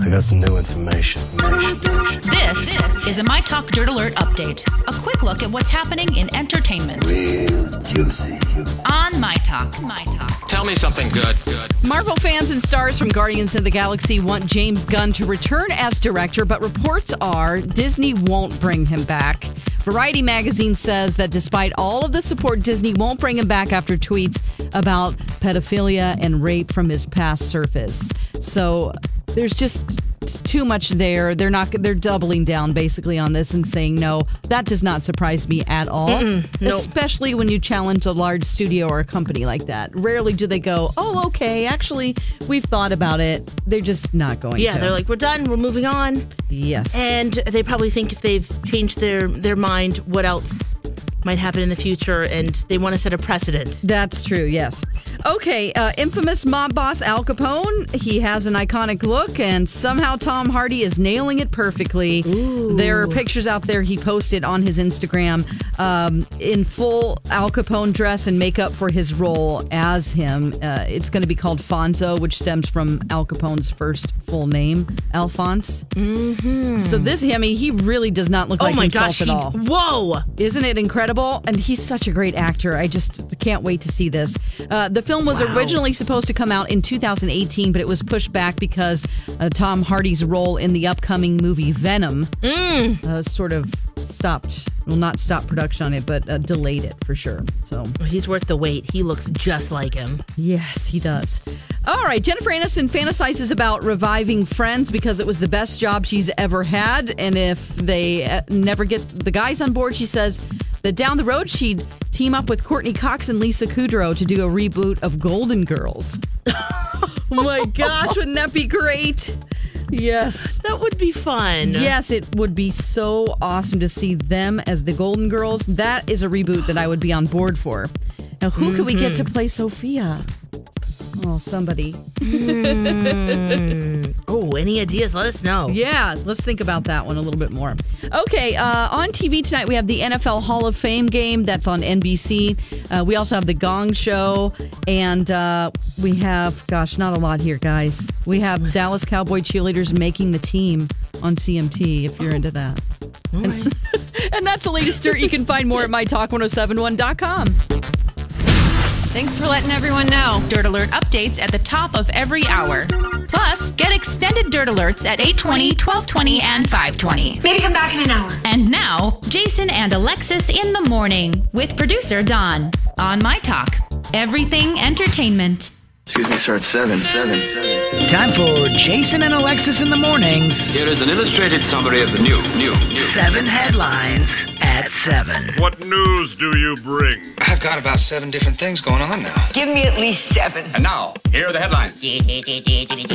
I got some new information. information. This, is a My Talk Dirt Alert update. A quick look at what's happening in entertainment. Real juicy. On My Talk. My Talk. Tell me something good. Good. Marvel fans and stars from Guardians of the Galaxy want James Gunn to return as director, but reports are Disney won't bring him back. Variety magazine says that despite all of the support, Disney won't bring him back after tweets about pedophilia and rape from his past surface. So there's just too much there. They're not. They're doubling down basically on this and saying no. That does not surprise me at all. Especially when you challenge a large studio or a company like that. Rarely do they go, "Oh, okay, actually, we've thought about it." They're just not going. Yeah, to. they're like, we're done, we're moving on. yes, And they probably think if they've changed their, their mind, what else might happen in the future, and they want to set a precedent. That's true, yes. Okay, uh, infamous mob boss Al Capone. He has an iconic look, and somehow Tom Hardy is nailing it perfectly. There are pictures out there he posted on his Instagram um, in full Al Capone dress and makeup for his role as him. Uh, it's going to be called Fonzo, which stems from Al Capone's first full name, Alphonse. Mm-hmm. So this, I mean, he really does not look Oh like himself gosh, at he- all. whoa! Isn't it incredible? And he's such a great actor. I just can't wait to see this. Uh, the film was originally supposed to come out in 2018, but it was pushed back because uh, Tom Hardy's role in the upcoming movie Venom uh, sort of stopped. Well, not stopped production on it, but uh, delayed it for sure. So, He's worth the wait. He looks just like him. yes, he does. All right, Jennifer Aniston fantasizes about reviving Friends because it was the best job she's ever had. And if they uh, never get the guys on board, she says that down the road she'd team up with Courteney Cox and Lisa Kudrow to do a reboot of Golden Girls. oh my gosh, wouldn't that be great? Yes. That would be fun. Yes, it would be so awesome to see them as the Golden Girls. That is a reboot that I would be on board for. Now, who could we get to mm-hmm. play Sophia? Oh, somebody. Oh, any ideas? Let us know. Yeah, let's think about that one a little bit more. Okay, uh, on TV tonight we have the NFL Hall of Fame game that's on NBC. Uh, we also have the Gong Show, and uh, we have, gosh, not a lot here, guys. We have Dallas Cowboy cheerleaders making the team on CMT. If you're into that, and, and that's the latest dirt. You can find more at mytalk1071.com. Thanks for letting everyone know. Dirt Alert updates at the top of every hour. Plus, get extended Dirt Alerts at 820, 1220, and 520. Maybe come back in an hour. And now, Jason and Alexis in the morning with producer Don on My Talk. Everything entertainment. Excuse me, sir. It's seven, seven, seven. Time for Jason and Alexis in the mornings. Here is an illustrated summary of the new, new, new. Seven headlines at seven. What news do you bring? I've got about seven different things going on now. Give me at least seven. And now, here are the headlines.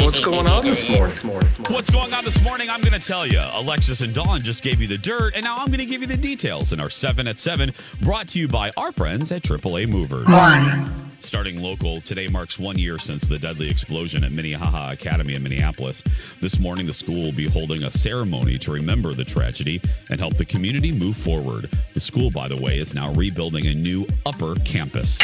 What's going on this morning? morning, morning? What's going on this morning? I'm going to tell you. Alexis and Dawn just gave you the dirt, and now I'm going to give you the details in our 7 at 7, brought to you by our friends at AAA Movers. One. Starting local, today marks one year since the deadly explosion at Minnehaha Academy in Minneapolis. This morning, the school will be holding a ceremony to remember the tragedy and help the community move forward. The school, by the way, is now rebuilding a new upper campus.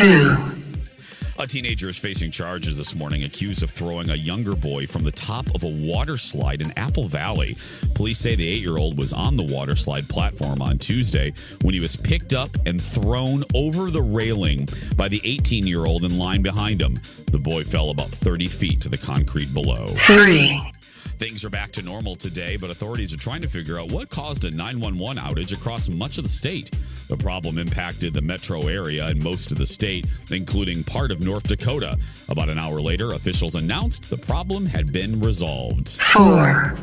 A teenager is facing charges this morning, accused of throwing a younger boy from the top of a water slide in Apple Valley. Police say the eight year old was on the water slide platform on Tuesday when he was picked up and thrown over the railing by the 18 year old in line behind him. The boy fell about 30 feet to the concrete below. Three. Things are back to normal today, but authorities are trying to figure out what caused a 911 outage across much of the state. The problem impacted the metro area and most of the state, including part of North Dakota. About an hour later, officials announced the problem had been resolved. Four.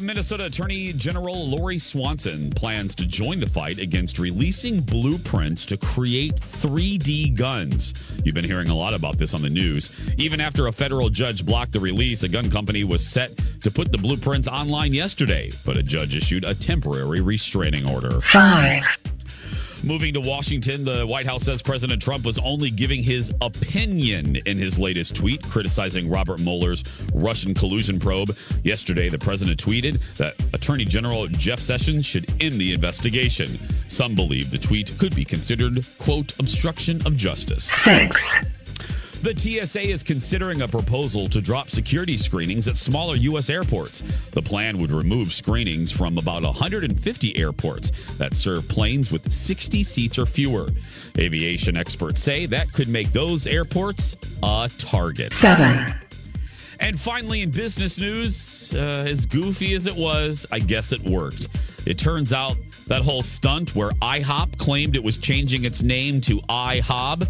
Minnesota Attorney General Lori Swanson plans to join the fight against releasing blueprints to create 3D guns. You've been hearing a lot about this on the news. Even after a federal judge blocked the release, a gun company was set to put the blueprints online yesterday, but a judge issued a temporary restraining order. Five. Moving to Washington, the White House says President Trump was only giving his opinion in his latest tweet, criticizing Robert Mueller's Russian collusion probe. Yesterday, the president tweeted that Attorney General Jeff Sessions should end the investigation. Some believe the tweet could be considered, quote, obstruction of justice. Six. The TSA is considering a proposal to drop security screenings at smaller U.S. airports. The plan would remove screenings from about 150 airports that serve planes with 60 seats or fewer. Aviation experts say that could make those airports a target. Seven. And finally, in business news, uh, as goofy as it was, I guess it worked. It turns out that whole stunt where IHOP claimed it was changing its name to IHOB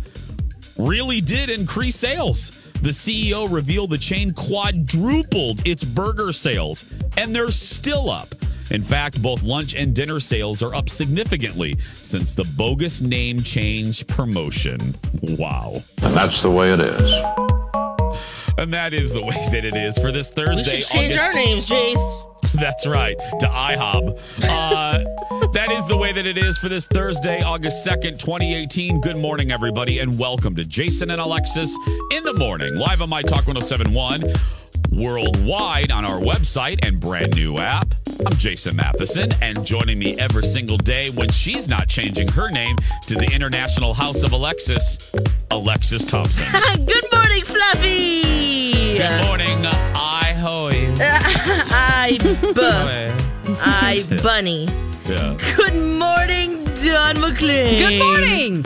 really did increase sales. The CEO revealed the chain quadrupled its burger sales, and they're still up. In fact, both lunch and dinner sales are up significantly since the bogus name change promotion. Wow. And that's the way it is. And that is the way that it is for this Thursday. We should change August our names, Jace. That's right, to IHOB. Uh, that is the way that it is for this Thursday, August 2nd, 2018. Good morning, everybody, and welcome to Jason and Alexis in the morning, live on My Talk 1071, worldwide on our website and brand new app. I'm Jason Matheson, and joining me every single day when she's not changing her name to the International House of Alexis, Alexis Thompson. Good morning, Fluffy. Good morning, I hoy. I bu- I bunny. Yeah. Good morning, Don McLean. Good morning.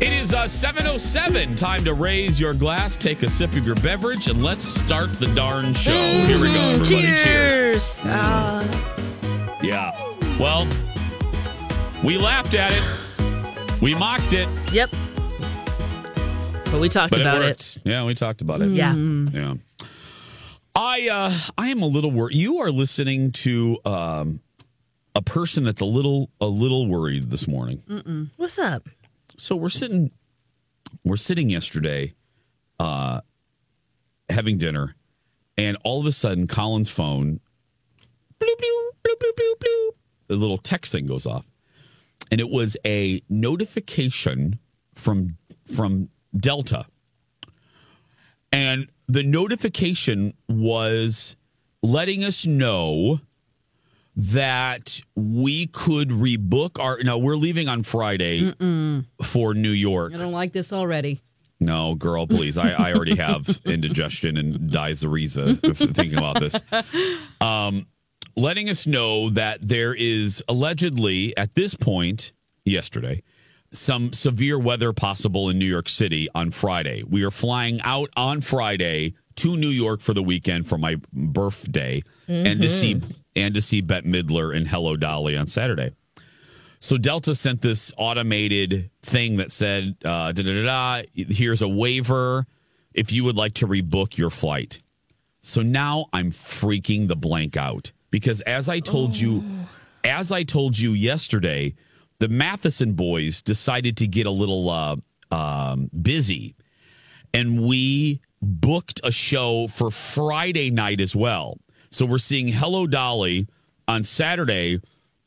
It is uh, 7.07. Time to raise your glass, take a sip of your beverage, and let's start the darn show. Here we go, everybody. Cheers. Mm. Ah. Yeah. Well, we laughed at it. We mocked it. yep. But we talked But about it it. Yeah, we talked about it. Yeah. Yeah. I uh I am a little worried. You are listening to um a person that's a little a little worried this morning. What's up? So we're sitting we're sitting yesterday uh having dinner and all of a sudden Colin's phone bloop bloop bloop bloop bloop bloop the little text thing goes off. And it was a notification from from Delta. And the notification was letting us know that we could rebook our No, we're leaving on Friday for New York. I don't like this already. No, girl, please. I, I already have indigestion and diarrhea thinking about this. Um, letting us know that there is allegedly at this point yesterday some severe weather possible in New York City on Friday. We are flying out on Friday to New York for the weekend for my birthday and to see and to see Bette Midler and Hello Dolly on Saturday. So Delta sent this automated thing that said, uh, da, da, da, da, "Here's a waiver if you would like to rebook your flight." So now I'm freaking the blank out because, as I told you, as I told you yesterday, the Matheson boys decided to get a little uh, um, busy, and we booked a show for Friday night as well. So we're seeing Hello Dolly on Saturday,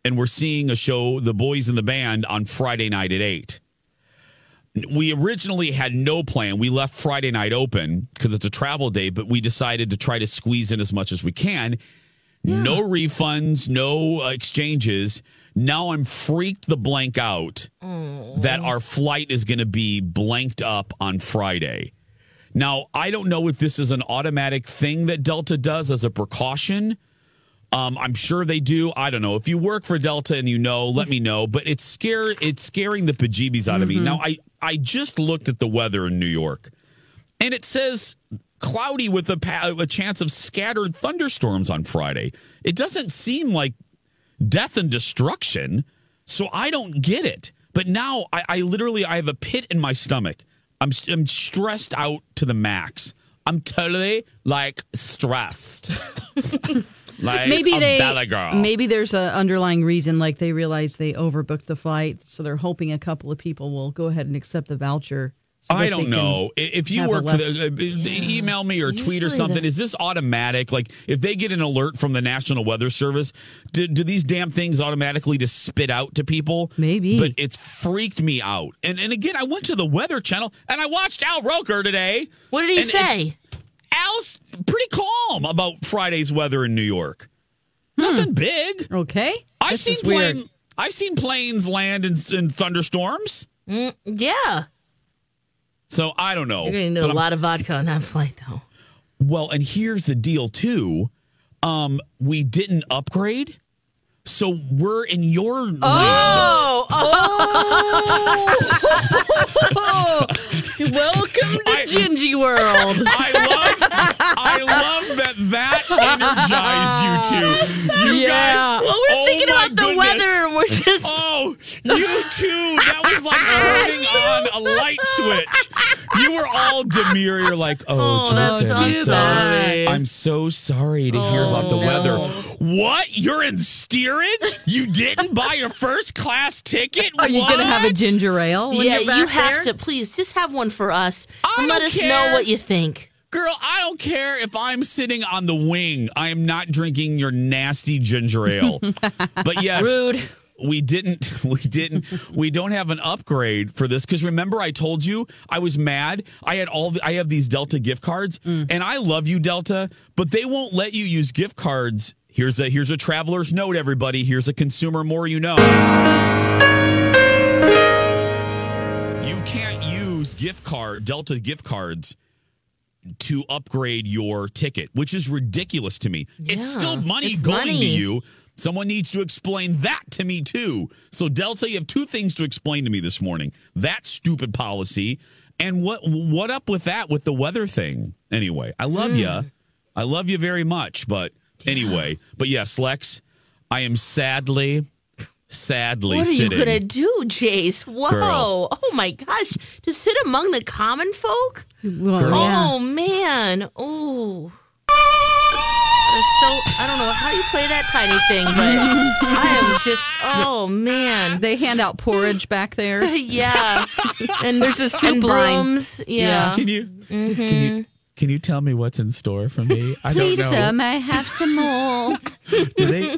and we're seeing a show, The Boys in the Band, on Friday night at 8. We originally had no plan. We left Friday night open because it's a travel day, but we decided to try to squeeze in as much as we can. No refunds, no uh, exchanges. Now I'm freaked the blank out that our flight is going to be blanked up on Friday. Now, I don't know if this is an automatic thing that Delta does as a precaution. Um, I'm sure they do. I don't know. If you work for Delta and you know, let me know. But it's scare it's scaring the bejeebies out of me. Now, I I just looked at the weather in New York, and it says cloudy with a, pa- a chance of scattered thunderstorms on Friday. It doesn't seem like death and destruction. So I don't get it. But now I, I literally I have a pit in my stomach. I'm I'm stressed out to the max. I'm totally like stressed. like maybe they maybe there's an underlying reason like they realize they overbooked the flight so they're hoping a couple of people will go ahead and accept the voucher I don't know. If you work for the, uh, email me or tweet or something. Is this automatic? Like, if they get an alert from the National Weather Service, do, do these damn things automatically just spit out to people? Maybe. But it's freaked me out. And and again, I went to the Weather Channel and I watched Al Roker today. What did he say? Al's pretty calm about Friday's weather in New York. Nothing big. okay I've This seen is weird. plane, I've seen planes land in, in thunderstorms. Mm, yeah. So I don't know. You're going to need a lot of vodka on that flight, though. Well, and here's the deal too. Um, we didn't upgrade. So we're in your. Oh, oh. welcome to I- Gingy World. I love I love that that energized you two. You Yeah. guys Well, we're oh thinking my about the goodness. weather and we're just- Oh, you two. That was like turning on a light switch. You were all demure. You're like, oh, Oh, that's Jason, I'm too so bad. I'm so sorry to hear about the Oh, weather. What? You're in steerage? You didn't buy your first class ticket? are you gonna have a ginger ale when yeah, you're back you have there? to. Please, just have one for us I and let don't us know what you think. Girl, I don't care if I'm sitting on the wing. I am not drinking your nasty ginger ale. but yes, Rude. we didn't we didn't we don't have an upgrade for this because remember i told you i was mad i had all the, i have these delta gift cards mm. and i love you delta but they won't let you use gift cards here's a here's a traveler's note everybody here's a consumer more you know you can't use gift card delta gift cards to upgrade your ticket which is ridiculous to me it's still money it's going to you Someone needs to explain that to me too. So Delta, you have two things to explain to me this morning. That stupid policy and what what up with that with the weather thing. Anyway, I love Hmm. you. I love you very much, but anyway, but yes, Lex, I am sadly sadly What are you gonna do, Jace? Whoa! Girl. Oh my gosh! To sit among the common folk? Well, Girl. yeah. Oh man! Oh. That is so I don't know how you play that tiny thing, but I am just oh man. They hand out porridge back there. Yeah. And There's a soup and line. brooms. Yeah. Can you mm-hmm. can you can you tell me what's in store for me? I Please, don't know. sir, may I have some more? do they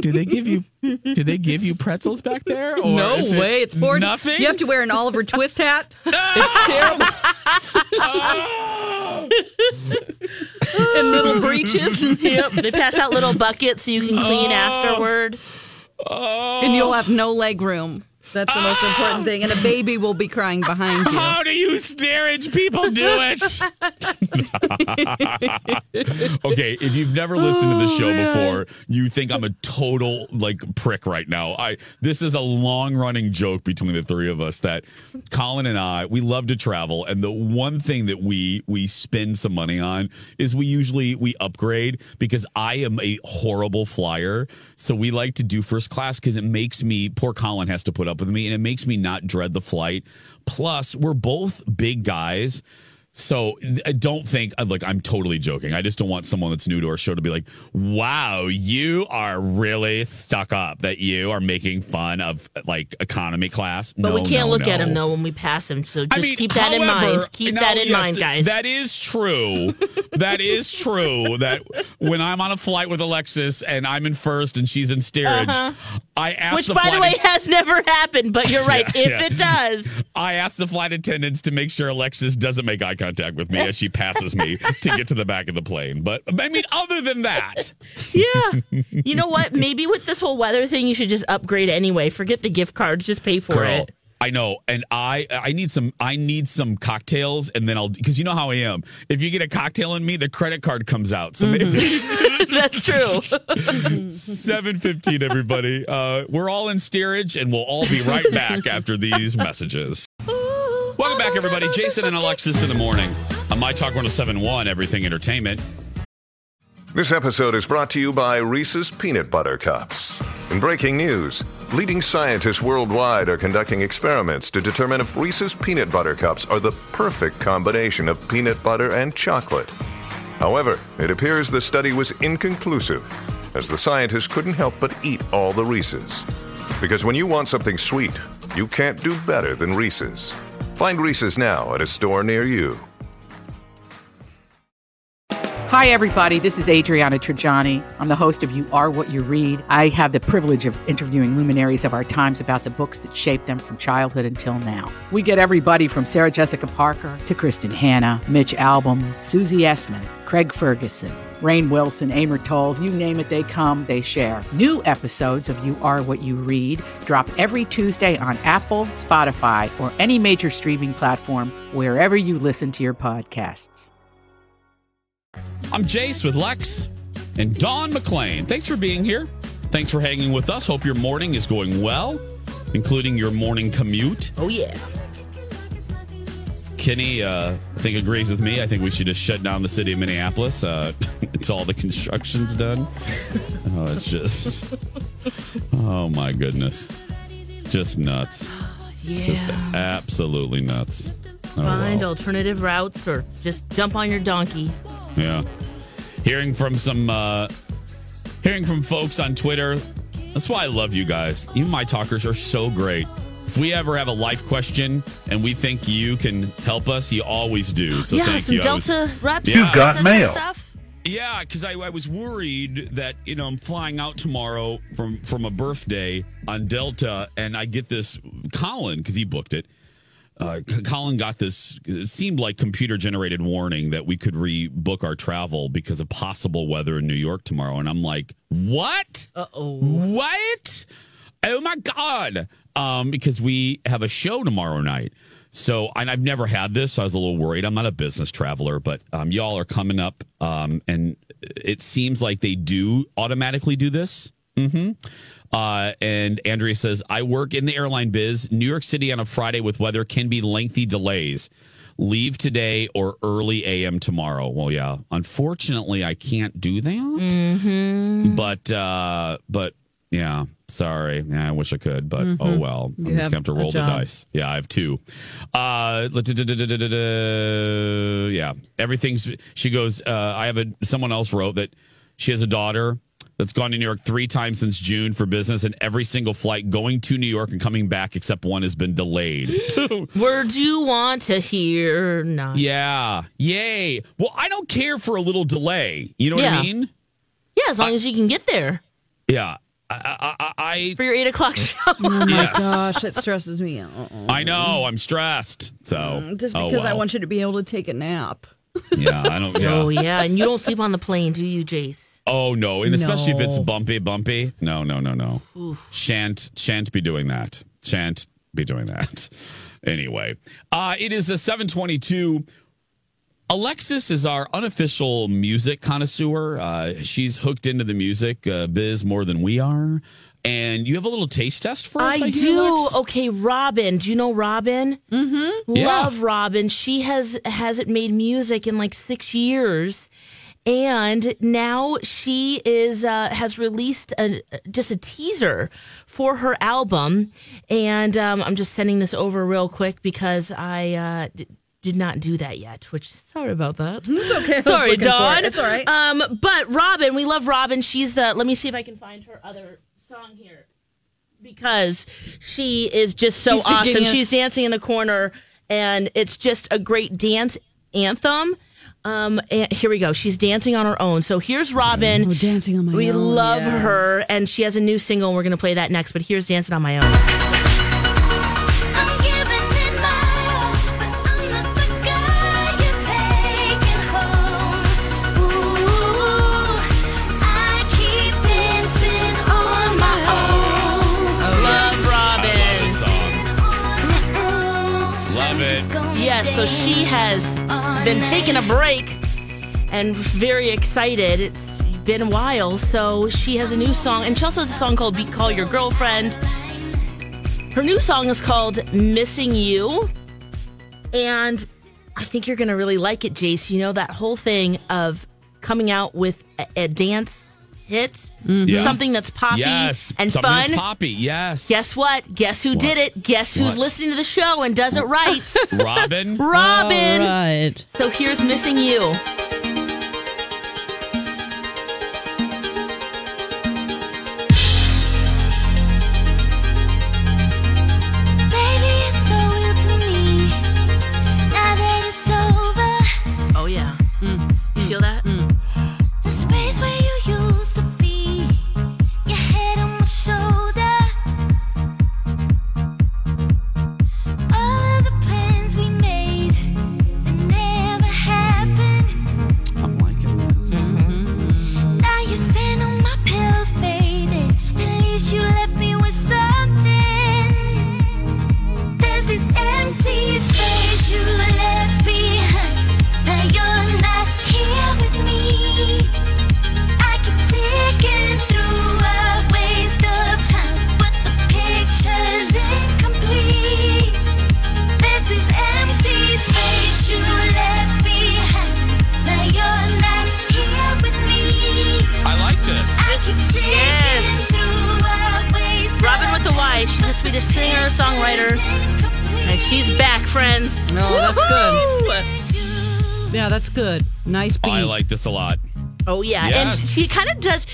do they give you do they give you pretzels back there? Or no is it way. It's porridge. Nothing. You have to wear an Oliver Twist hat. it's terrible. and little breeches. Yep. They pass out little buckets so you can clean oh. afterward. Oh. And you'll have no leg room. That's the most important thing. And a baby will be crying behind you. How do you steerage people do it? okay, if you've never listened to the oh, show before, you think I'm a total like prick right now. I this is a long running joke between the three of us that Colin and I we love to travel, and the one thing that we we spend some money on is we usually we upgrade because I am a horrible flyer, so we like to do first class because it makes me poor Colin has to put up with me, and it makes me not dread the flight. Plus, we're both big guys. So I don't think like I'm totally joking. I just don't want someone that's new to our show to be like, "Wow, you are really stuck up that you are making fun of like economy class." But no, we can't no, look at no. him though when we pass him. So just I mean, keep that in mind. Keep that in yes, mind, guys. That is true. that is true. That when I'm on a flight with Alexis and I'm in first and she's in steerage, Uh-huh. I asked Which, the by the flight way, has never happened. But you're right. Yeah, if yeah. it does, I asked the flight attendants to make sure Alexis doesn't make eye contact with me as she passes me to get to the back of the plane. But I mean, other than that, yeah. You know what? Maybe with this whole weather thing, you should just upgrade anyway. Forget the gift cards. Just pay for girl, it. I know, and I I need some I need some cocktails, and then I'll because you know how I am. If you get a cocktail in me, the credit card comes out. So maybe That's true. seven fifteen, everybody. Uh, we're all in steerage, and we'll all be right back after these messages. Back, everybody. Jason and Alexis in the morning on My Talk 1071, Everything Entertainment. This episode is brought to you by Reese's Peanut Butter Cups. In breaking news, leading scientists worldwide are conducting experiments to determine if Reese's Peanut Butter Cups are the perfect combination of peanut butter and chocolate. However, it appears the study was inconclusive, as the scientists couldn't help but eat all the Reese's. Because when you want something sweet, you can't do better than Reese's. Find Reese's now at a store near you. Hi, everybody. This is Adriana Trigiani. I'm the host of You Are What You Read. I have the privilege of interviewing luminaries of our times about the books that shaped them from childhood until now. We get everybody from Sarah Jessica Parker to Kristin Hannah, Mitch Albom, Susie Essman, Craig Ferguson, Rainn Wilson, Amor Towles, you name it, they come, they share. New episodes of You Are What You Read drop every Tuesday on Apple, Spotify, or any major streaming platform wherever you listen to your podcasts. I'm Jace with Lex and Don McClain. Thanks for being here. Thanks for hanging with us. Hope your morning is going well, including your morning commute. Oh, yeah. Kenny, uh, I think, agrees with me. I think we should just shut down the city of Minneapolis uh, until all the construction's done. Oh, it's just, oh my goodness. Just nuts. Yeah. Just absolutely nuts. Oh, Find alternative routes or just jump on your donkey. Yeah. Hearing from some uh hearing from folks on Twitter. That's why I love you guys. You my talkers are so great. If we ever have a life question and we think you can help us, you always do. So yeah, thank some you. I was- Delta reps. You got mail. Stuff. yeah, because I, I was worried that you know I'm flying out tomorrow from from a birthday on Delta, and I get this Colin because he booked it. Uh, Colin got this. It seemed like computer generated warning that we could rebook our travel because of possible weather in New York tomorrow, and I'm like, what? Uh oh. What? Oh my god! Um, because we have a show tomorrow night. So, and I've never had this, so I was a little worried. I'm not a business traveler, but um, y'all are coming up, um, and it seems like they do automatically do this. Mm-hmm. Uh, and Andrea says, I work in the airline biz. New York City on a Friday with weather can be lengthy delays. Leave today or early AM tomorrow. Well, yeah. Unfortunately, I can't do that. Mm-hmm. But uh, but yeah, sorry. Yeah, I wish I could, but oh Mhm. well. I'm just gonna have to roll the dice. Yeah, I have two. Uh, yeah, everything's. She goes. Uh, I have a. Someone else wrote that she has a daughter that's gone to New York three times since June for business, and every single flight going to New York and coming back except one has been delayed. Words you want to hear. Not. yeah, yay. Well, I don't care for a little delay. You know what I mean? Yeah, as long as you can get there Yeah. I, I, I, I for your eight o'clock show. Oh my Yes. gosh, that stresses me out. Uh-uh. I know. I'm stressed. So Just oh, because I want you to be able to take a nap. Yeah, I don't. Yeah. Oh yeah, and you don't sleep on the plane, do you, Jace? Oh no, and especially if it's bumpy, bumpy. No, no, no, no. Oof. Shan't shan't be doing that. Shan't be doing that. anyway, uh, it is a seven twenty two. Alexis is our unofficial music connoisseur. Uh, she's hooked into the music uh, biz more than we are. And you have a little taste test for us. I, I, hear, do. Lex? Okay, Robyn. Do you know Robyn? Mm-hmm. Yeah. Love Robyn. She has hasn't made music in like six years, and now she is uh, has released a, just a teaser for her album. And um, I'm just sending this over real quick because I. D- did not do that yet, which sorry about that. It's okay. Sorry, looking Dawn. it. It's all right. Um, but Robyn, we love Robyn. She's the. Let me see if I can find her other song here, because she is just so She's awesome. getting She's dancing in the corner, and it's just a great dance anthem. Um, and here we go. She's dancing on her own. So here's Robyn. Oh, dancing on my we own. love yes. her, and she has a new single. and We're going to play that next. But here's dancing on my own. Been taking a break and very excited. It's been a while, so she has a new song, and she also has a song called "Be Call Your Girlfriend." Her new song is called "Missing You," and I think you're gonna really like it, Jace. You know that whole thing of coming out with a, a dance hit, mm-hmm. Yeah. something that's poppy Yes, and something fun. that's poppy. Yes. Guess what? Guess who did it? Guess who's What? listening to the show and does it right? Robyn. Robyn. All right. So here's missing you. And she's back, friends. No, that's good. Yeah, that's good. Nice oh, beat. I like this a lot. Oh yeah, Yes. and she kind of does.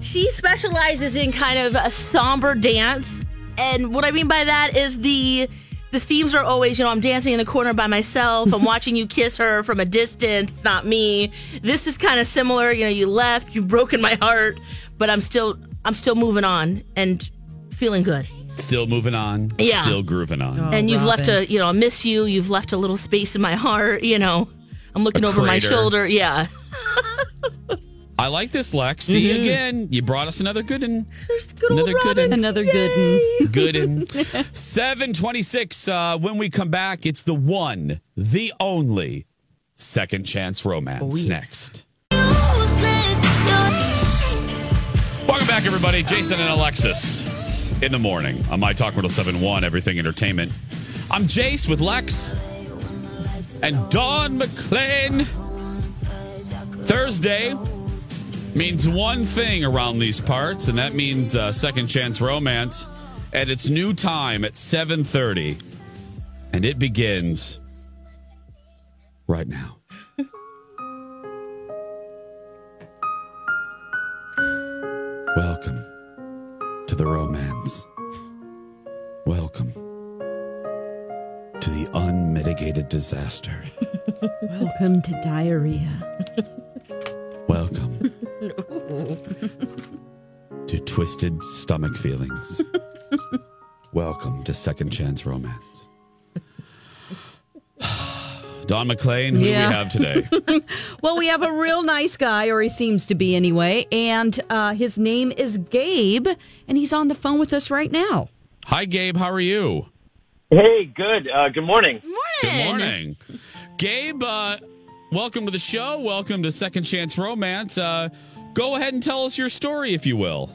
She specializes in kind of a somber dance, and what I mean by that is the the themes are always, you know, I'm dancing in the corner by myself. I'm watching you kiss her from a distance. It's not me. This is kind of similar. You know, you left, you've broken my heart, but I'm still I'm still moving on and feeling good. Still moving on. Yeah. Still grooving on. Oh, and you've left a, you know, I miss you. You've left a little space in my heart. You know, I'm looking A over my shoulder. Yeah. I like this, Lex. See Mhm. again. You brought us another good and good another good and Another good one. good and seven twenty six. Uh, when we come back, it's the one, the only second chance romance. Next. Welcome back, everybody. Jason and Alexis in the morning on My Talk 1071, Everything Entertainment. I'm Jace with Lex and Dawn McClain. Thursday means one thing around these parts, and that means uh, Second Chance Romance at its new time at 7.30. And it begins right now. Welcome to the romance. Welcome to the unmitigated disaster. Welcome to diarrhea. Welcome to twisted stomach feelings. Welcome to Second Chance Romance. Don McClain, who Yeah. do we have today? well, we have a real nice guy, or he seems to be anyway, and uh, his name is Gabe, and he's on the phone with us right now. Hi, Gabe. How are you? Hey, good. Uh, good morning. Good morning. Gabe, uh, welcome to the show. Welcome to Second Chance Romance. Uh, go ahead and tell us your story, if you will.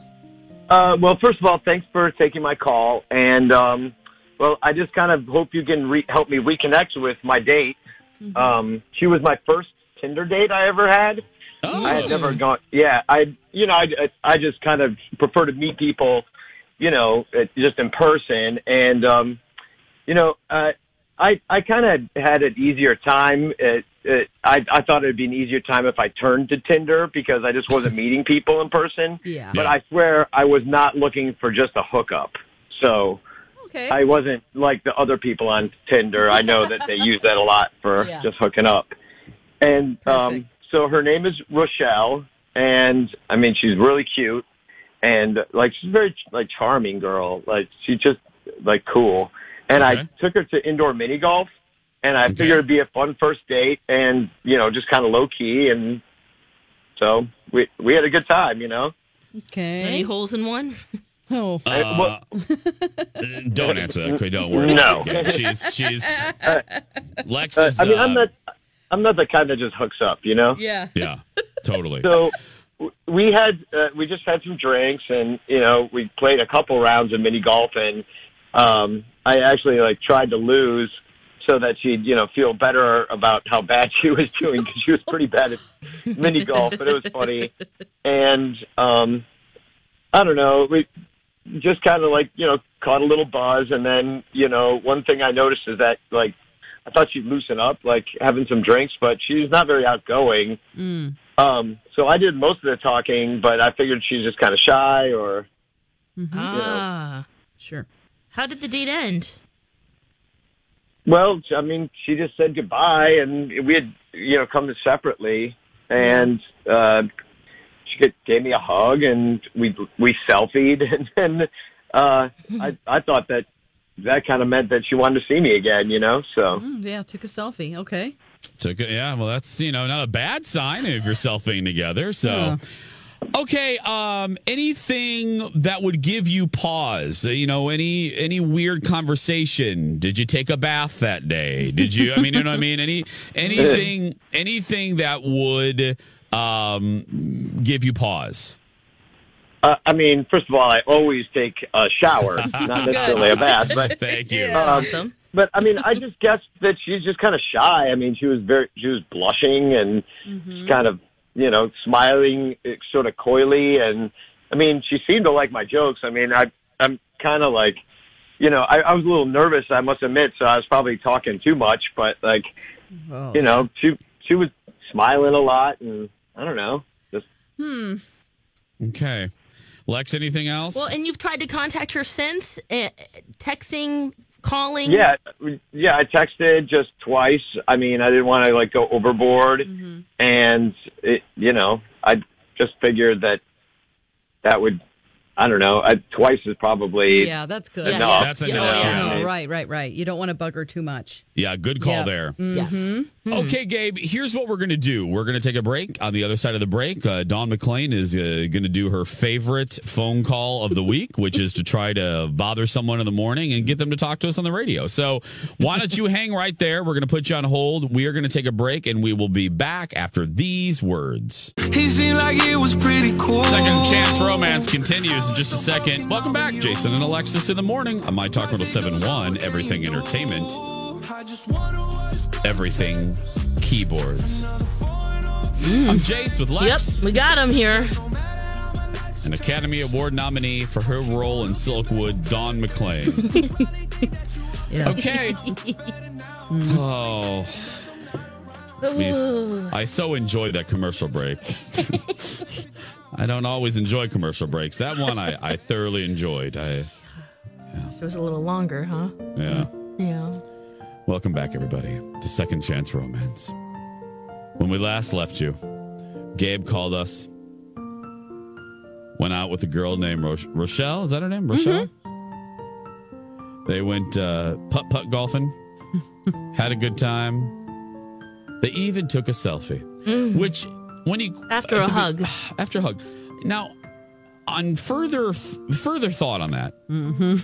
Uh, well, first of all, thanks for taking my call, and um, well, I just kind of hope you can re- help me reconnect with my date. Um, she was my first Tinder date I ever had. I had never gone. Yeah, I you know I I just kind of prefer to meet people, you know, uh, just in person, and um, you know, uh, I I kind of had an easier time. It, it, I I thought it'd be an easier time if I turned to Tinder because I just wasn't meeting people in person. Yeah. But I swear I was not looking for just a hookup. So Okay. I wasn't like the other people on Tinder. I know that they use that a lot for Yeah. just hooking up. And um, so her name is Rochelle, and I mean she's really cute, and like she's a very like charming girl. Like she's just like cool. And I took her to indoor mini golf, and I figured it'd be a fun first date, and you know just kind of low key, and so we we had a good time, you know. Okay. Any holes in one? Oh. Uh, don't answer that. quick. Don't worry. No. Okay, She's she's Lex Uh, is. I mean, uh, I'm not I'm not the kind that just hooks up, you know. Yeah. Yeah, totally. So we had uh, we just had some drinks and you know we played a couple rounds of mini golf and um I actually like tried to lose so that she'd you know feel better about how bad she was doing because she was pretty bad at mini golf but it was funny and um I don't know we just kind of like you know caught a little buzz and then you know one thing I noticed is that like I thought she'd loosen up like having some drinks but she's not very outgoing Mm. um, so I did most of the talking, but I figured she's just kind of shy or. Ah. Sure. How did the date end? Well, I mean, she just said goodbye, and we had, you know, come to separately, and uh, she get, gave me a hug, and we we selfied, and then uh, I I thought that that kind of meant that she wanted to see me again, you know. So Mm, yeah, took a selfie. Okay. Took it, yeah. Well, that's you know not a bad sign if you're selfing together. So, Yeah. okay. Um, anything that would give you pause? Uh, You know, any any weird conversation? Did you take a bath that day? Did you? I mean, you know what I mean. Any anything anything that would um give you pause? uh, I mean, first of all, I always take a shower, not necessarily a bath, but Thank you. Um, Awesome. But I mean, I just guessed that she's just kind of shy. I mean, she was very, she was blushing and just kind of, you know, smiling eh, sort of coyly. And I mean, she seemed to like my jokes. I mean, I, I'm kind of like, you know, I, I was a little nervous, I must admit, so I was probably talking too much, but like, Oh. you know, she, she was smiling a lot and I don't know, just, Hmm. Okay, Lex. Anything else? Well, and you've tried to contact her since, uh, texting, calling. Yeah, yeah. I texted just twice. I mean, I didn't want to like go overboard, and it, you know, I just figured that that would, I don't know, I, twice is probably Yeah, that's good. enough. That's enough, know? yeah. I right, right, right. You don't want to bug her too much. Yeah, good call Yeah. there. Mm-hmm. Okay, Gabe, here's what we're going to do. We're going to take a break. On the other side of the break, uh, Dawn McClain is uh, going to do her favorite phone call of the week, which is to try to bother someone in the morning and get them to talk to us on the radio. So why don't you hang right there? We're going to put you on hold. We are going to take a break and we will be back after these words. He seemed like it was pretty cool. Second Chance Romance continues in just a second. Welcome back, Jason and Alexis in the morning on My Talk 1071, Everything Entertainment, Everything Keyboards. Mm. I'm Jace with Lex. Yep, we got him here. An Academy Award nominee for her role in Silkwood, Dawn McClain. Yeah. Okay. oh. I, mean, I so enjoyed that commercial break. I don't always enjoy commercial breaks. That one I, I thoroughly enjoyed. I It was a little longer, huh? yeah. Yeah. Welcome back, everybody, to Second Chance Romance. When we last left you, Gabe called us. Went out with a girl named Ro- Rochelle. Is that her name? Rochelle. They went uh, putt putt golfing. had a good time. They even took a selfie, which when you After at a the hug. after a hug. Now, on further further thought on that, Mm-hmm.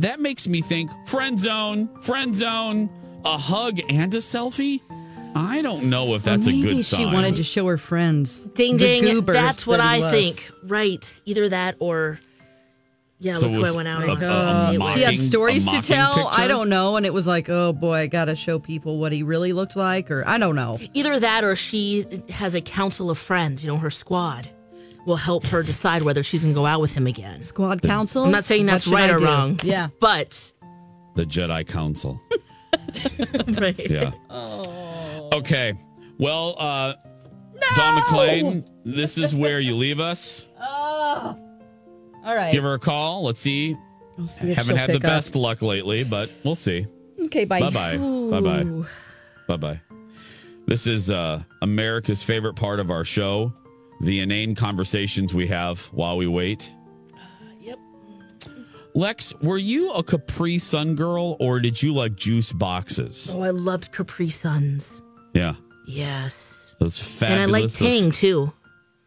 that makes me think friend zone, friend zone, a hug and a selfie. I don't know if that's Maybe a good sign. she wanted to show her friends. Ding the ding. That's what that I was. think. Right. Either that or. Yeah, So look who I went out a- with. a- a she had stories to tell. picture? I don't know, and it was like, oh boy, I got to show people what he really looked like, or I don't know. Either that or she has a council of friends, you know, her squad will help her decide whether she's going to go out with him again. Squad council. I'm not saying that's right I or do? wrong. Yeah. But, the Jedi Council. right. Yeah. Oh. Okay. Well, uh, Don McClain, this is where you leave us. Oh. All right. Give her a call. Let's see. See Haven't had the up. best luck lately, but we'll see. Okay, bye. Bye bye. Bye bye. Bye bye. This is uh, America's favorite part of our show the inane conversations we have while we wait. Yep. Lex, were you a Capri Sun girl or did you like juice boxes? Oh, I loved Capri Suns. Yeah. Yes. Those fabulous. And I like Tang those- too.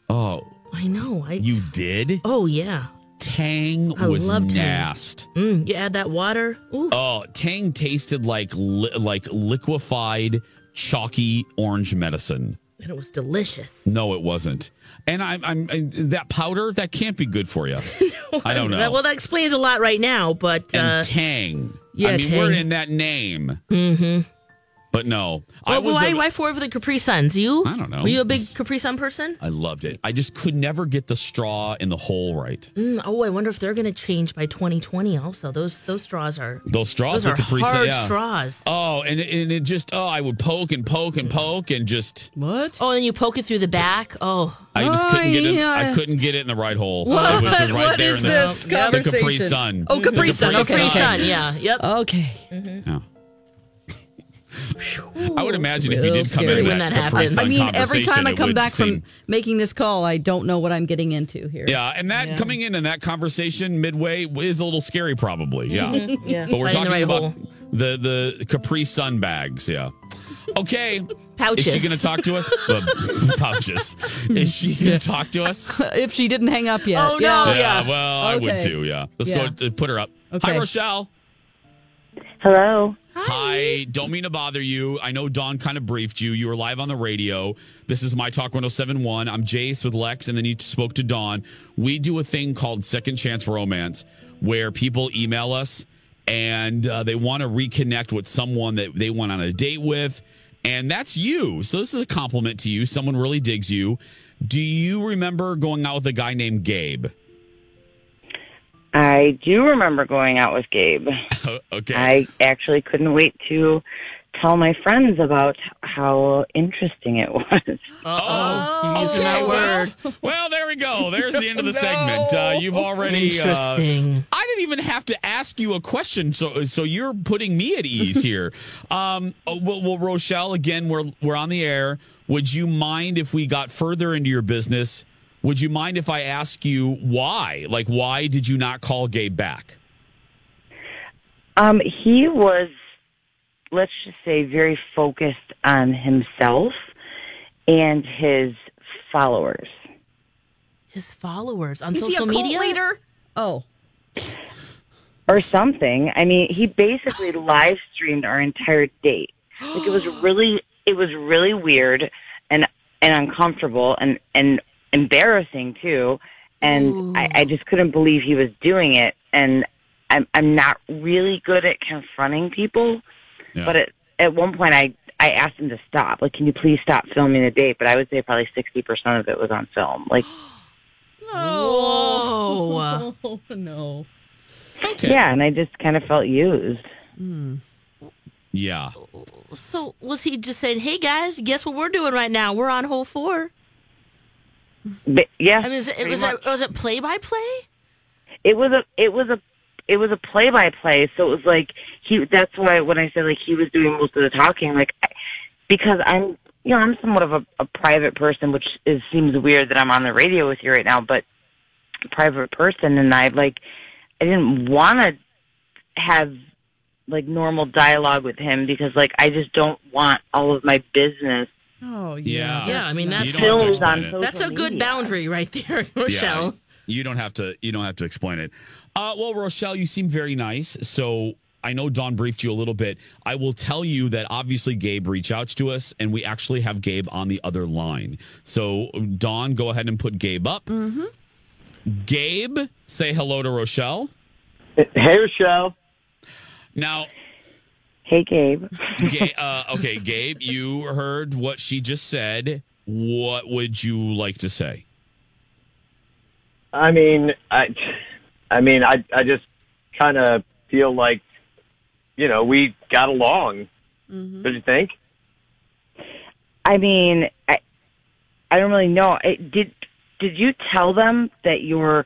Oh, I know. I you did? Oh yeah. Tang I was love Tang. nasty. Mm, you add that water. Ooh. Oh, Tang tasted like li- like liquefied chalky orange medicine. And it was delicious. No, it wasn't. And I'm, I'm I, that powder that can't be good for you. I don't know. That- well, that explains a lot right now, but uh, Tang. yeah, I mean, Tang. we're in that name, mm-hmm. But no. I was. why, a- why for the Capri Suns? You? I don't know. Were you a big Capri Sun person? I loved it. I just could never get the straw in the hole right. Mm, oh, I wonder if they're going to change by 2020. Also, those those straws are Those straws, Those are Capri Sun, hard yeah. straws. Oh, and it, and it just oh, I would poke and poke and poke and just what? Oh, and you poke it through the back. Oh, I just couldn't get it. I couldn't get it in the right hole. What? It was right What there is in the, this the Capri? Sun. Oh, Capri The Sun. Okay. Capri Sun. Yeah. Yep. Okay. Yeah. I would imagine if you Real did come in when that, that happens. I mean, every time I come back seem- from making this call, I don't know what I'm getting into here. Yeah, and that coming in in that conversation midway is a little scary, probably. Yeah. Yeah. But we're Right talking right about hole. the the Capri Sun bags. Yeah. Okay. Pouches. Is she going to talk to us? Uh, pouches. Is she going to talk to us? if she didn't hang up yet. Oh, no. yeah. Well, I would too. Yeah. Let's Yeah. go put her up. Hi, Rochelle. Hello. Hi. Don't mean to bother you. I know Dawn kind of briefed you. You were live on the radio. This is My Talk 1071. I'm Jace with Lex, and then you spoke to Dawn. We do a thing called Second Chance Romance where people email us and uh, they want to reconnect with someone that they went on a date with. And that's you. So this is a compliment to you. Someone really digs you. Do you remember going out with a guy named Gabe? I do remember going out with Gabe. okay. I actually couldn't wait to tell my friends about how interesting it was. Oh, you're using that word. Well, there we go. There's the end of the segment. Uh, you've already uh, Interesting. I didn't even have to ask you a question, so so you're putting me at ease here. um, oh, well, well, Rochelle, again, we're we're on the air. Would you mind if we got further into your business? Would you mind if I ask you why? Like, why did you not call Gabe back? Um, he was, let's just say, very focused on himself and his followers. His followers on Is he a social cult media. leader? Oh. or something. I mean, he basically live streamed our entire date. Like it was really, it was really weird and and uncomfortable and and embarrassing too. And I, I just couldn't believe he was doing it. And I'm I'm not really good at confronting people, Yeah. but at at one point I I asked him to stop. Like, can you please stop filming the date? But I would say probably sixty percent of it was on film. Like, Whoa. Oh, no. yeah, and I just kind of felt used. Hmm. Yeah. So was he just saying, "Hey guys, guess what we're doing right now? We're on hole four. But yeah, I mean, it, was much. it was it play by play? it was a it was a it was a play by play so it was like he that's why when i said like he was doing most of the talking like I, because i'm you know i'm somewhat of a, a private person which is seems weird that i'm on the radio with you right now but a private person and i like i didn't want to have like normal dialogue with him because like i just don't want all of my business Oh, Yeah. Yeah, I mean You that's don't have to filmed explain on it. that's a good media. boundary right there, Rochelle. Yeah, you don't have to. You don't have to explain it. Uh, well, Rochelle, you seem very nice. So I know Dawn briefed you a little bit. I will tell you that obviously Gabe reached out to us, and we actually have Gabe on the other line. So Dawn, go ahead and put Gabe up. Mm-hmm. Gabe, say hello to Rochelle. Hey, Rochelle. Now, hey gabe Ga- uh, okay, Gabe, you heard what she just said. What would you like to say? I mean, I, I mean, I, I just kind of feel like, you know, we got along. Don't you think? I mean, I, I don't really know. I, did did you tell them that your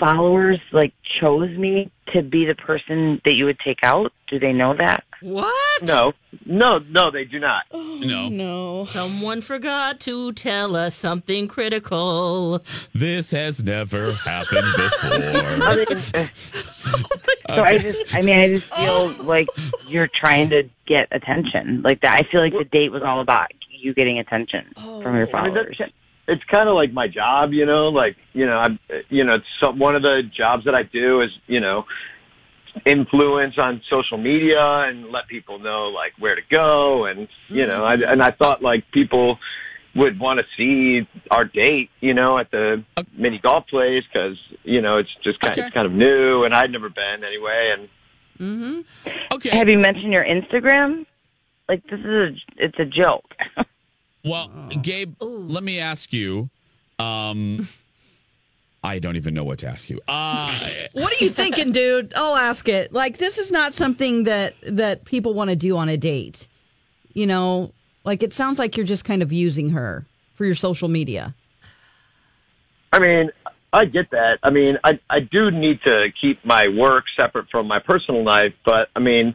followers like chose me to be the person that you would take out? Do they know that? What? No, no, no, they do not. Oh, no. No. Someone forgot to tell us something critical. This has never happened before. so I just, I mean, I just feel like you're trying to get attention. Like that, I feel like the date was all about you getting attention from your oh. I mean, followers. That's, it's kind of like my job, you know. Like you know, I'm, you know, it's some, one of the jobs that I do is you know, influence on social media and let people know like where to go, and you know, I, and I thought like people would want to see our date, you know, at the mini golf place because you know it's just kind, it's kind of new, and I'd never been anyway, and. Mm-hmm. Okay. Have you mentioned your Instagram? Like this is a, it's a joke. Well, Gabe, let me ask you. Um, I don't even know what to ask you. Uh, What are you thinking, dude? I'll ask it. Like this is not something that that people want to do on a date. You know, like it sounds like you're just kind of using her for your social media. I mean, I get that. I mean, I I do need to keep my work separate from my personal life, but I mean,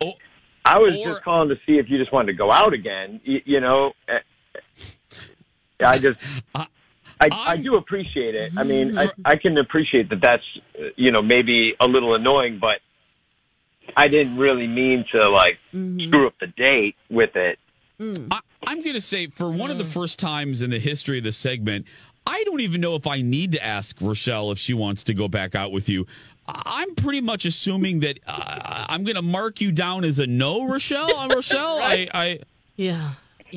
I was just calling to see if you just wanted to go out again. You, you know, Eh, I just. I, I do appreciate it. I mean, I, I can appreciate that that's, uh, you know, maybe a little annoying, but I didn't really mean to, like, screw up the date with it. I, I'm going to say for one of the first times in the history of the segment, I don't even know if I need to ask Rochelle if she wants to go back out with you. I- I'm pretty much assuming that uh, I'm going to mark you down as a no, Rochelle. Rochelle, I, I Yeah.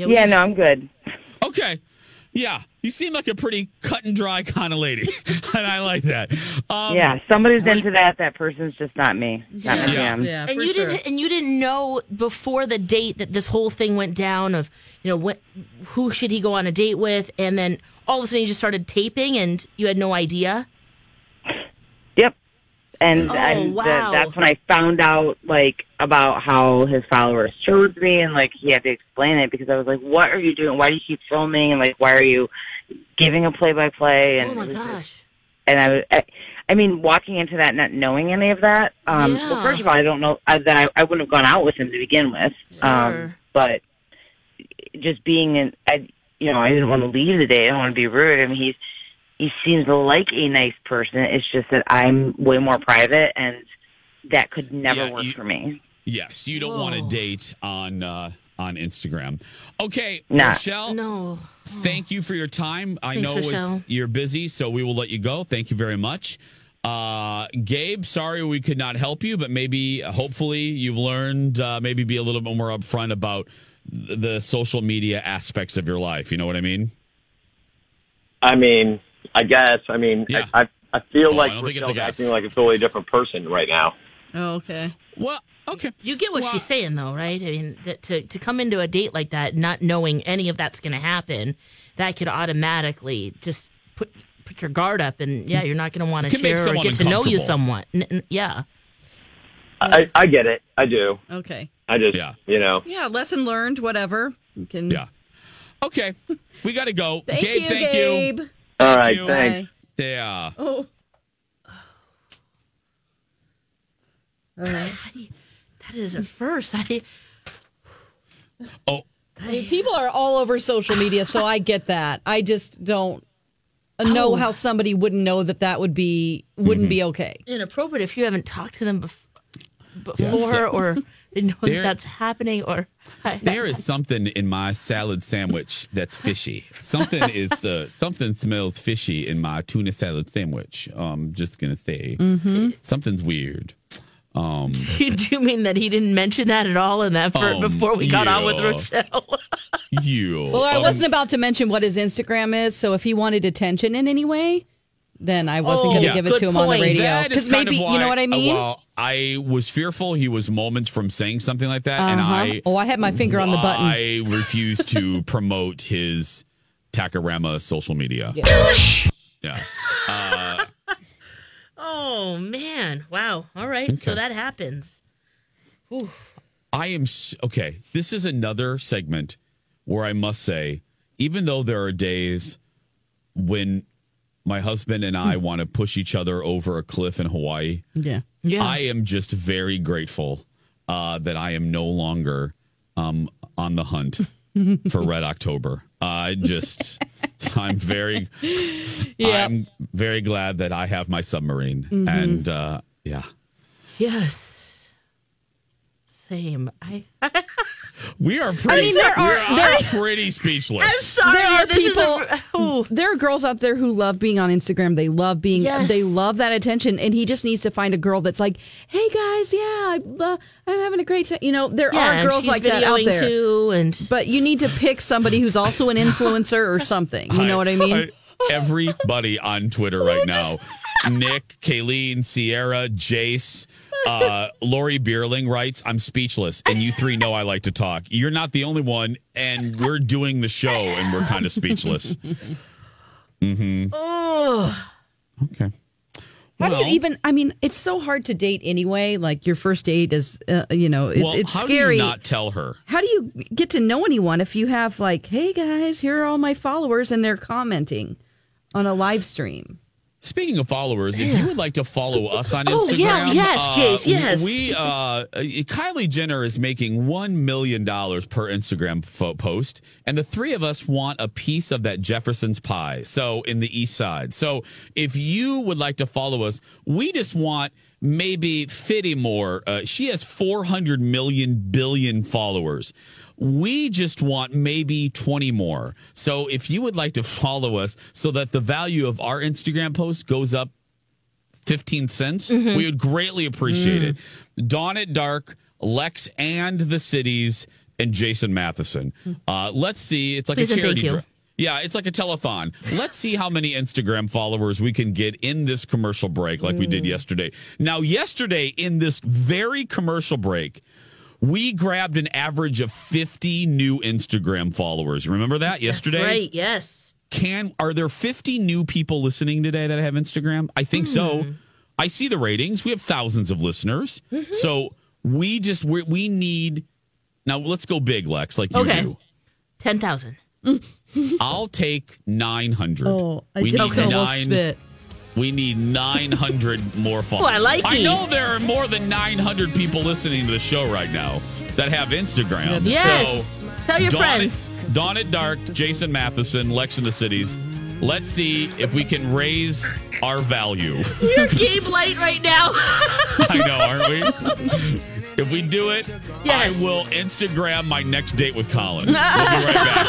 Yeah, no, I'm good. okay. Yeah, you seem like a pretty cut and dry kind of lady, and I like that. Um, yeah, if somebody's into that. That person's just not me. Not my jam. and you didn't and you didn't know before the date that this whole thing went down of you know what who should he go on a date with and then all of a sudden you just started taping and you had no idea. Yep. And Oh, and the- that's when I found out like about how his followers chose me and like he had to explain it because I was like, What are you doing? Why do you keep filming and like why are you giving a play by play and Oh my was just- gosh. and I, was- I, I mean, walking into that not knowing any of that. Um, Yeah. Well, first of all, I don't know uh, that I, I wouldn't have gone out with him to begin with. Um, Sure. but just being in, I, you know, I didn't want to leave the day. I didn't want to be rude. I mean, he's he seems like a nice person. It's just that I'm way more private, and that could never Yeah, work you- for me. Yes, you don't want to date on uh, on Instagram. Okay, Nah. Rochelle. No. Thank you for your time. I Thanks, know it's, you're busy, so we will let you go. Thank you very much. Uh, Gabe, sorry we could not help you, but maybe, hopefully, you've learned uh, maybe be a little bit more upfront about the social media aspects of your life. You know what I mean? I mean, I guess. I mean, Yeah. I, I, I feel Oh, like I don't think it's a acting like a totally different person right now. Oh, okay. Well, okay. You get what she's saying though, right? I mean, that to to come into a date like that not knowing any of that's going to happen, that could automatically just put put your guard up and yeah, you're not going to want to share or get to know you uncomfortable. somewhat. N- n- yeah. I, I get it. I do. Okay. I just, Yeah. you know. Yeah, lesson learned, whatever. You can Yeah. Okay, we got to go. Thank Gabe, you, thank Gabe. you. All right, you. thanks. Yeah. Oh. All right. That is a first. I Oh, I mean, people are all over social media, so I get that. I just don't know Oh. how somebody wouldn't know that that would be wouldn't mm-hmm. be okay. inappropriate if you haven't talked to them bef- before so- or they know There- that that's happening or There is something in my salad sandwich that's fishy. Something is uh, something smells fishy in my tuna salad sandwich. I'm just gonna say Mhm. something's weird. Um, you do mean that he didn't mention that at all in that Um, before we got on with. Rochelle? you. Well, I um, wasn't about to mention what his Instagram is, so if he wanted attention in any way, then I wasn't Oh, going to Yeah. give it good to him on the radio. Because maybe of you know what I mean. Well, I was fearful he was moments from saying something like that, and Uh-huh. I oh, I had my finger on the button. I refused to promote his Takarama social media. Yeah. Yeah. Uh, oh man! Wow. All right. So that happens. Whew. I am okay. This is another segment where I must say, even though there are days when my husband and I want to push each other over a cliff in Hawaii. Yeah. Yeah. I am just very grateful uh, that I am no longer um, on the hunt for Red October. I just, I'm very, Yeah. I'm very glad that I have my submarine, Mhm. and uh, yeah, Yes. Same. I. we are pretty. I mean, there are- we're, pretty speechless. I'm sorry. there are this is people. a- oh. there are girls out there who love being on Instagram. They love being. Yes. They love that attention, and he just needs to find a girl that's like, "Hey guys, yeah, I, uh, I'm having a great time." You know, there Yeah, are girls she's like that out videoing there. too, and But you need to pick somebody who's also an influencer or something. You know what I mean? everybody on Twitter right now Nick, Kayleen, Sierra, Jace, uh, Lori Bierling writes, I'm speechless. And you three know I like to talk. You're not the only one. And we're doing the show and we're kind of speechless. Mm-hmm. Ugh. Okay. How do you even? I mean, it's so hard to date anyway. Like your first date is, uh, you know, it's, well, it's how scary. do you not tell her? how do you get to know anyone if you have like, hey guys, here are all my followers, and they're commenting on a live stream? Speaking of followers, if you would like to follow us on Instagram, Oh, yeah, yes, uh, Jace, yes. We uh, Kylie Jenner is making one million dollars per Instagram fo- post, and the three of us want a piece of that Jefferson's pie. So in the East Side. So if you would like to follow us, we just want maybe 50 more. Uh, she has 400 million billion followers. We just want maybe 20 more. So if you would like to follow us so that the value of our Instagram post goes up 15 cents, Mm-hmm. we would greatly appreciate it. Dawn at Dark, Lex and the Cities, and Jason Matheson. Uh, let's see. It's like Please a charity drive. Yeah, it's like a telethon. Let's see how many Instagram followers we can get in this commercial break like we did Mm. yesterday. Now, yesterday in this very commercial break, we grabbed an average of 50 new Instagram followers. Remember that yesterday? Right. Yes. Can are there 50 new people listening today that have Instagram? I think so. Hmm. I see the ratings. We have thousands of listeners. Mm-hmm. So we just we we need now let's go big, Lex, like you Okay. do. Ten thousand. I'll take 900. Oh, I we just need almost nine. spit. We need 900 more followers. Oh, I like I know there are more than 900 people listening to the show right now that have Instagram. Yes. So, Tell your Dawn friends. At, Dawn at Dark, Jason Matheson, Lex in the Cities. Let's see if we can raise our value. You're game light right now. I know, aren't we? If we do it, Yes. I will Instagram my next date with Colin. We'll be right back.